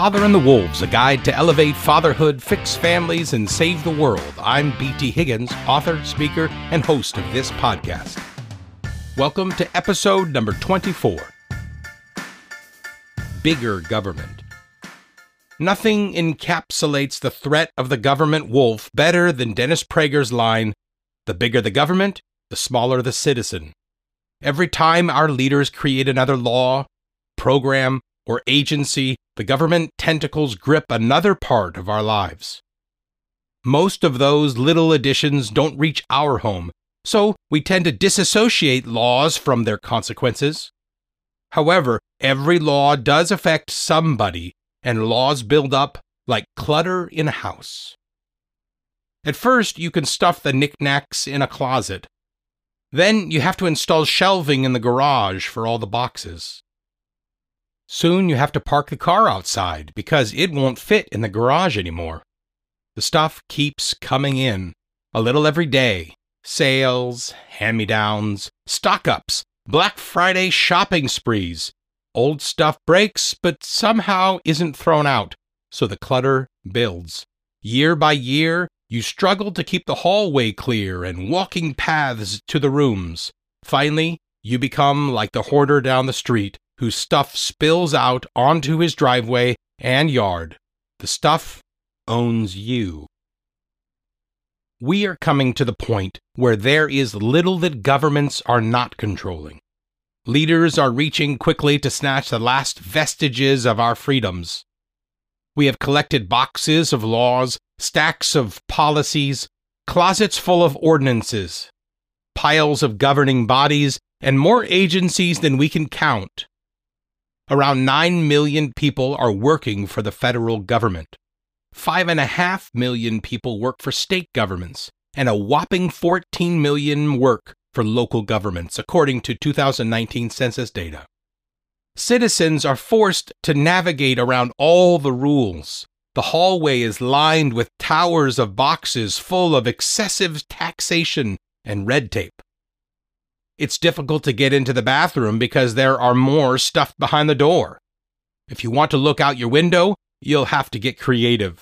Father and the Wolves, a guide to elevate fatherhood, fix families, and save the world. I'm BT Higgins, author, speaker, and host of this podcast. Welcome to episode number 24 Bigger Government. Nothing encapsulates the threat of the government wolf better than Dennis Prager's line The bigger the government, the smaller the citizen. Every time our leaders create another law, program, or agency, the government tentacles grip another part of our lives. Most of those little additions don't reach our home, so we tend to disassociate laws from their consequences. However, every law does affect somebody, and laws build up like clutter in a house. At first, you can stuff the knickknacks in a closet. Then you have to install shelving in the garage for all the boxes. Soon you have to park the car outside because it won't fit in the garage anymore. The stuff keeps coming in, a little every day. Sales, hand me downs, stock ups, Black Friday shopping sprees. Old stuff breaks, but somehow isn't thrown out, so the clutter builds. Year by year, you struggle to keep the hallway clear and walking paths to the rooms. Finally, you become like the hoarder down the street whose stuff spills out onto his driveway and yard. The stuff owns you. We are coming to the point where there is little that governments are not controlling. Leaders are reaching quickly to snatch the last vestiges of our freedoms. We have collected boxes of laws, stacks of policies, closets full of ordinances, piles of governing bodies, and more agencies than we can count. Around 9 million people are working for the federal government. Five and a half million people work for state governments, and a whopping 14 million work for local governments, according to 2019 census data. Citizens are forced to navigate around all the rules. The hallway is lined with towers of boxes full of excessive taxation and red tape. It's difficult to get into the bathroom because there are more stuffed behind the door. If you want to look out your window, you'll have to get creative.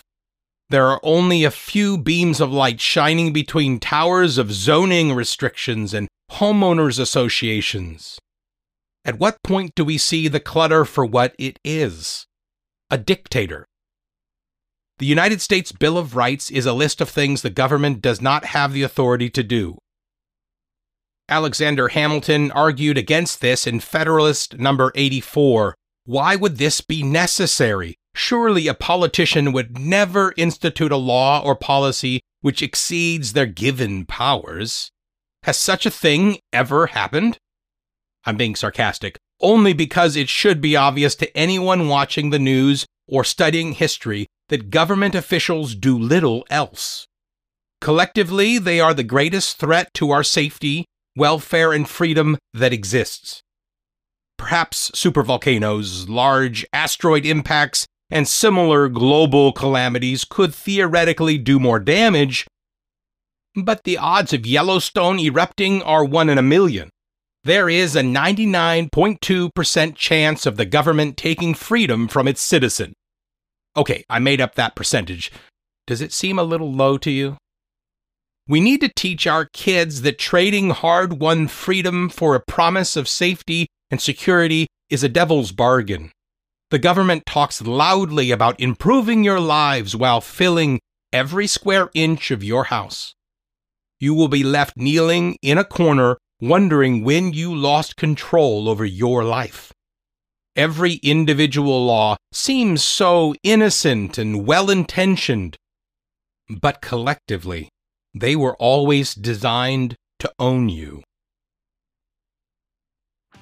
There are only a few beams of light shining between towers of zoning restrictions and homeowners associations. At what point do we see the clutter for what it is? A dictator. The United States Bill of Rights is a list of things the government does not have the authority to do. Alexander Hamilton argued against this in Federalist number 84. Why would this be necessary? Surely a politician would never institute a law or policy which exceeds their given powers. Has such a thing ever happened? I'm being sarcastic, only because it should be obvious to anyone watching the news or studying history that government officials do little else. Collectively, they are the greatest threat to our safety welfare, and freedom that exists. Perhaps supervolcanoes, large asteroid impacts, and similar global calamities could theoretically do more damage, but the odds of Yellowstone erupting are 1 in a million. There is a 99.2% chance of the government taking freedom from its citizen. Okay, I made up that percentage. Does it seem a little low to you? We need to teach our kids that trading hard won freedom for a promise of safety and security is a devil's bargain. The government talks loudly about improving your lives while filling every square inch of your house. You will be left kneeling in a corner wondering when you lost control over your life. Every individual law seems so innocent and well intentioned, but collectively, they were always designed to own you.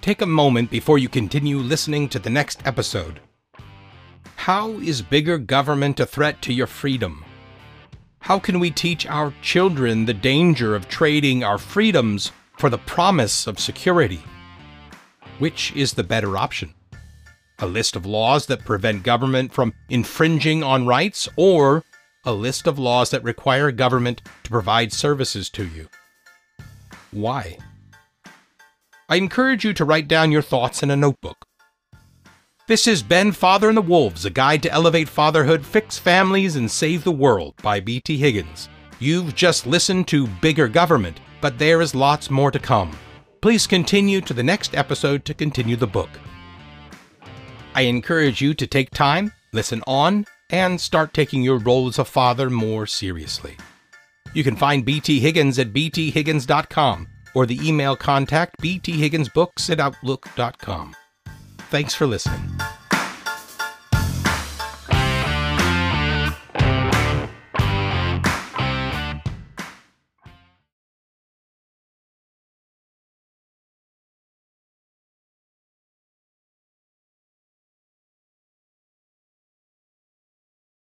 Take a moment before you continue listening to the next episode. How is bigger government a threat to your freedom? How can we teach our children the danger of trading our freedoms for the promise of security? Which is the better option? A list of laws that prevent government from infringing on rights, or a list of laws that require government to provide services to you. Why? I encourage you to write down your thoughts in a notebook. This is Ben Father and the Wolves, a guide to elevate fatherhood, fix families, and save the world by B.T. Higgins. You've just listened to Bigger Government, but there is lots more to come. Please continue to the next episode to continue the book. I encourage you to take time, listen on, and start taking your role as a father more seriously. You can find BT Higgins at bthiggins.com or the email contact bthigginsbooks at outlook.com. Thanks for listening.